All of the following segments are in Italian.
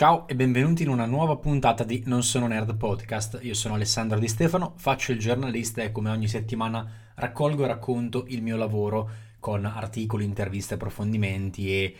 Ciao e benvenuti in una nuova puntata di Non sono nerd podcast. Io sono Alessandro Di Stefano, faccio il giornalista e come ogni settimana raccolgo e racconto il mio lavoro con articoli, interviste, approfondimenti e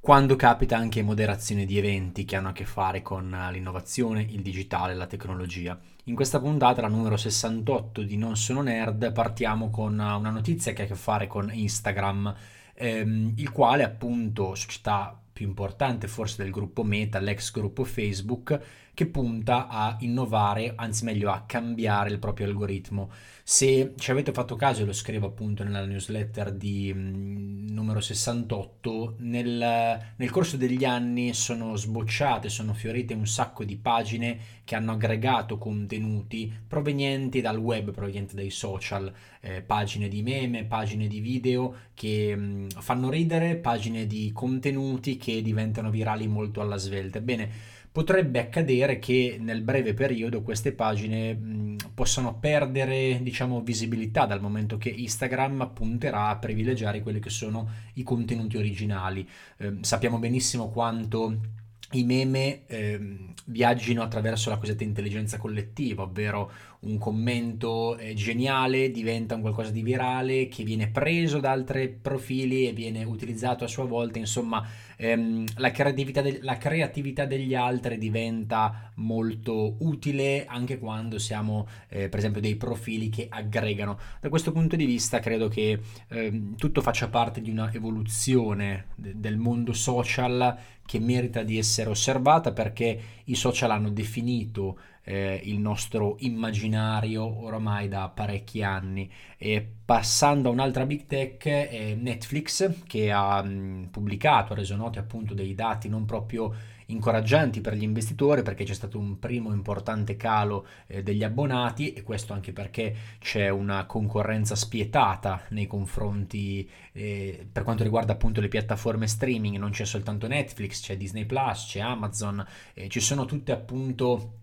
quando capita anche moderazione di eventi che hanno a che fare con l'innovazione, il digitale, la tecnologia. In questa puntata, la numero 68 di Non sono nerd, partiamo con una notizia che ha a che fare con Instagram, ehm, il quale appunto società più importante forse del gruppo Meta, l'ex gruppo Facebook, che punta a innovare, anzi meglio a cambiare il proprio algoritmo. Se ci avete fatto caso, lo scrivo appunto nella newsletter di mh, numero 68, nel, nel, corso degli anni sono sbocciate, sono fiorite un sacco di pagine che hanno aggregato contenuti provenienti dal web, provenienti dai social, eh, pagine di meme, pagine di video che mh, fanno ridere, pagine di contenuti che diventano virali molto alla svelta. Ebbene, potrebbe accadere che nel breve periodo queste pagine mh, possano perdere diciamo visibilità dal momento che Instagram punterà a privilegiare quelli che sono i contenuti originali. Eh, sappiamo benissimo quanto i meme eh, viaggino attraverso la cosiddetta intelligenza collettiva, ovvero un commento eh, geniale diventa un qualcosa di virale che viene preso da altri profili e viene utilizzato a sua volta, insomma ehm, la, creatività de- la, creatività degli altri diventa molto utile anche quando siamo eh, per esempio dei profili che aggregano. Da questo punto di vista credo che ehm, tutto faccia parte di una evoluzione de- del mondo social che merita di essere osservata perché i social hanno definito eh, il nostro immaginario oramai da parecchi anni. E passando a un'altra big tech, è Netflix che ha mh, pubblicato, ha reso noti appunto dei dati non proprio incoraggianti per gli investitori perché c'è stato un primo importante calo eh, degli abbonati e questo anche perché c'è una concorrenza spietata nei confronti eh, per quanto riguarda appunto le piattaforme streaming non c'è soltanto Netflix c'è Disney Plus c'è Amazon eh, ci sono tutte appunto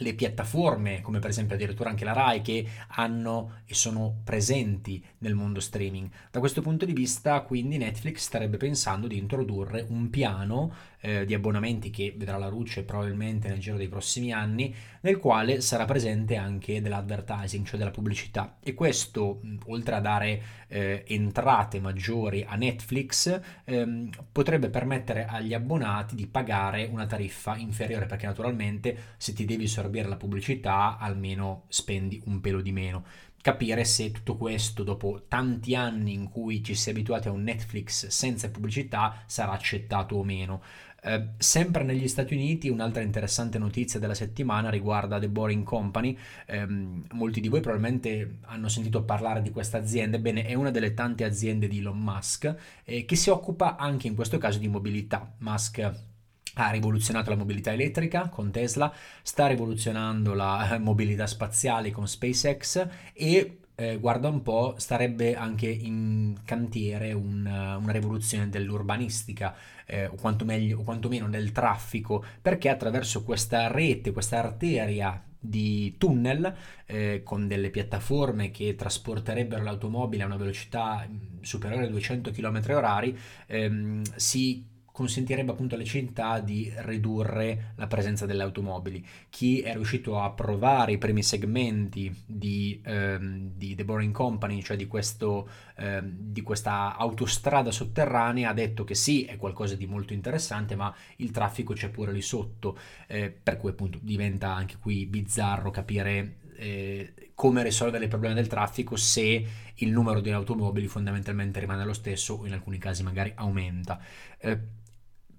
le piattaforme, come per esempio addirittura anche la RAI, che hanno e sono presenti nel mondo streaming. Da questo punto di vista, quindi, Netflix starebbe pensando di introdurre un piano eh, di abbonamenti che vedrà la luce probabilmente nel giro dei prossimi anni, nel quale sarà presente anche dell'advertising, cioè della pubblicità. E questo, oltre a dare eh, entrate maggiori a Netflix, ehm, potrebbe permettere agli abbonati di pagare una tariffa inferiore, perché naturalmente se ti devi sorbire la pubblicità, almeno spendi un pelo di meno capire se tutto questo, dopo tanti anni in cui ci si è abituati a un Netflix senza pubblicità, sarà accettato o meno. Eh, sempre negli Stati Uniti un'altra interessante notizia della settimana riguarda The Boring Company. Eh, molti di voi probabilmente hanno sentito parlare di questa azienda, ebbene è una delle tante aziende di Elon Musk eh, che si occupa anche in questo caso di mobilità. Musk ha rivoluzionato la mobilità elettrica con Tesla, sta rivoluzionando la mobilità spaziale con SpaceX e eh, guarda un po', starebbe anche in cantiere un, una rivoluzione dell'urbanistica, eh, o, quanto meglio, o quantomeno del traffico, perché attraverso questa rete, questa arteria di tunnel eh, con delle piattaforme che trasporterebbero l'automobile a una velocità superiore ai 200 km h ehm, si consentirebbe appunto alle città di ridurre la presenza delle automobili. Chi è riuscito a provare i primi segmenti di, ehm, di The Boring Company, cioè di, questo, ehm, di questa autostrada sotterranea, ha detto che sì, è qualcosa di molto interessante, ma il traffico c'è pure lì sotto, eh, per cui appunto diventa anche qui bizzarro capire eh, come risolvere il problema del traffico se il numero di automobili fondamentalmente rimane lo stesso o in alcuni casi magari aumenta. Eh,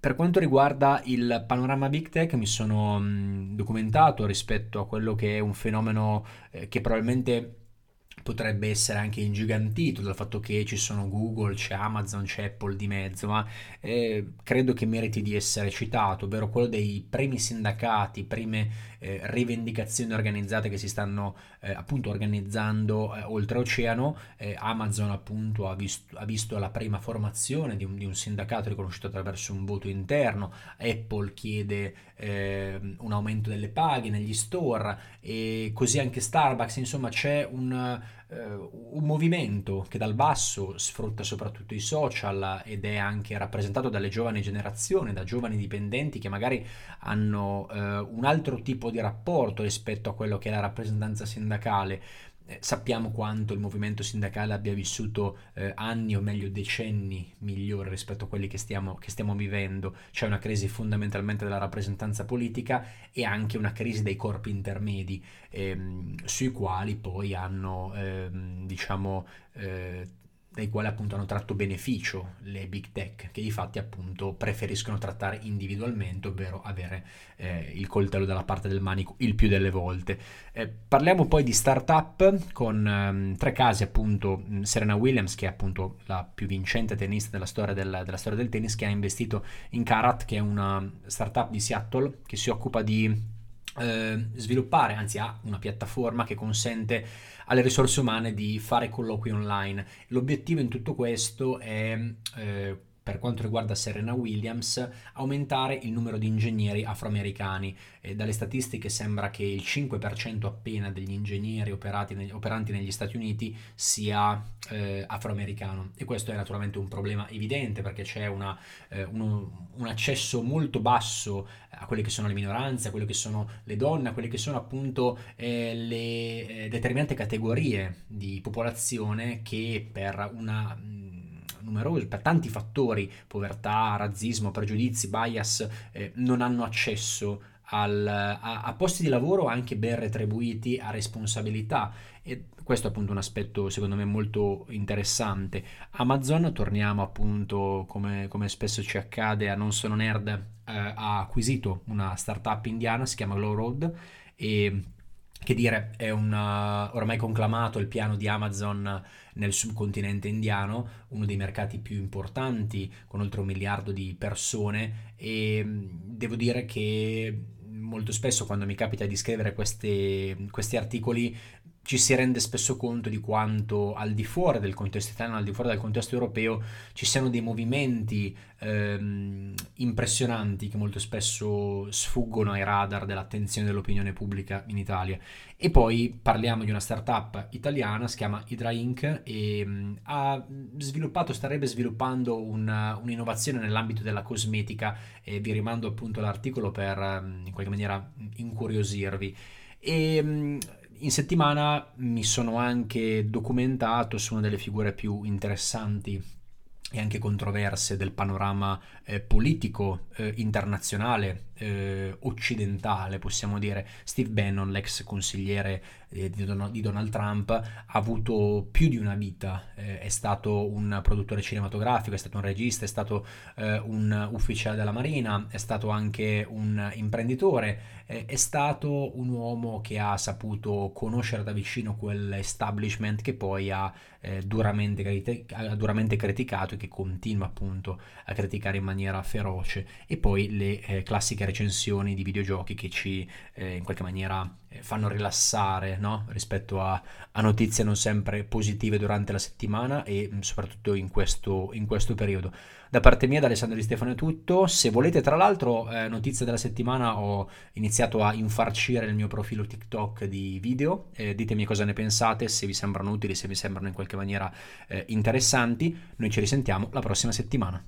per quanto riguarda il panorama Big Tech mi sono mh, documentato rispetto a quello che è un fenomeno eh, che probabilmente potrebbe essere anche ingigantito dal fatto che ci sono Google, c'è Amazon, c'è Apple di mezzo, ma eh, credo che meriti di essere citato, ovvero quello dei primi sindacati, prime eh, rivendicazioni organizzate che si stanno eh, appunto organizzando eh, oltreoceano. Eh, Amazon appunto ha visto, ha visto, la prima formazione di un, di un, sindacato riconosciuto attraverso un voto interno, Apple chiede ehm, un aumento delle paghe negli store e così anche Starbucks, insomma c'è un un movimento che dal basso sfrutta soprattutto i social ed è anche rappresentato dalle giovani generazioni, da giovani dipendenti che magari hanno eh, un altro tipo di rapporto rispetto a quello che è la rappresentanza sindacale. eh, sappiamo quanto il movimento sindacale abbia vissuto eh, anni o meglio decenni migliori rispetto a quelli che stiamo, che stiamo vivendo. C'è una crisi fondamentalmente della rappresentanza politica e anche una crisi dei corpi intermedi ehm, sui quali poi hanno ehm, diciamo eh, dai quali appunto hanno tratto beneficio le big tech, che di fatti appunto preferiscono trattare individualmente, ovvero avere eh, il coltello dalla parte del manico il più delle volte. Eh, parliamo poi di startup con ehm, tre casi appunto Serena Williams, che è appunto la più vincente tennista della storia del, della storia del tennis, che ha investito in Karat, che è una startup di Seattle che si occupa di eh, sviluppare, anzi ha una piattaforma che consente alle risorse umane di fare colloqui online. L'obiettivo in tutto questo è eh, per quanto riguarda Serena Williams, aumentare il numero di ingegneri afroamericani. Eh, dalle statistiche sembra che il 5% appena degli ingegneri ne- operanti negli Stati Uniti sia eh, afroamericano e questo è naturalmente un problema evidente perché c'è una, eh, uno, un accesso molto basso a quelle che sono le minoranze, a quelle che sono le donne, a quelle che sono appunto eh, le eh, determinate categorie di popolazione che per una numerosi, per tanti fattori, povertà, razzismo, pregiudizi, bias, eh, non hanno accesso al, a, a, posti di lavoro anche ben retribuiti, a responsabilità. E questo è appunto un aspetto secondo me molto interessante. Amazon, torniamo appunto come, come spesso ci accade a Non Sono Nerd, eh, ha acquisito una startup indiana, si chiama Glow Road e che dire, è una, ormai conclamato il piano di Amazon nel subcontinente indiano, uno dei mercati più importanti con oltre un miliardo di persone. E devo dire che molto spesso quando mi capita di scrivere queste, questi articoli ci si rende spesso conto di quanto al di fuori del contesto italiano, al di fuori del contesto europeo, ci siano dei movimenti ehm, impressionanti che molto spesso sfuggono ai radar dell'attenzione dell'opinione pubblica in Italia. E poi parliamo di una startup italiana, si chiama Hydra Inc. e mh, mm, ha sviluppato, starebbe sviluppando una, un'innovazione nell'ambito della cosmetica e vi rimando appunto l'articolo per mm, in qualche maniera incuriosirvi. E, mh, mm, in settimana mi sono anche documentato su una delle figure più interessanti e anche controverse del panorama eh, politico eh, internazionale eh, occidentale, possiamo dire. Steve Bannon, l'ex consigliere eh, di, Don- di, Donald Trump, ha avuto più di una vita. Eh, è stato un produttore cinematografico, è stato un regista, è stato eh, un ufficiale della Marina, è stato anche un imprenditore, è stato un uomo che ha saputo conoscere da vicino quell'establishment che poi ha duramente, critic- ha duramente criticato e che continua appunto a criticare in maniera feroce. E poi le classiche recensioni di videogiochi che ci eh, in qualche maniera eh, fanno rilassare no? rispetto a, a, notizie non sempre positive durante la settimana e mm, soprattutto in questo, in questo periodo. Da parte mia, da Alessandro Di Stefano è tutto. Se volete, tra l'altro, eh, notizie della settimana, ho iniziato a infarcire il mio profilo TikTok di video. Eh, ditemi cosa ne pensate, se vi sembrano utili, se vi sembrano in qualche maniera eh, interessanti. Noi ci risentiamo la prossima settimana.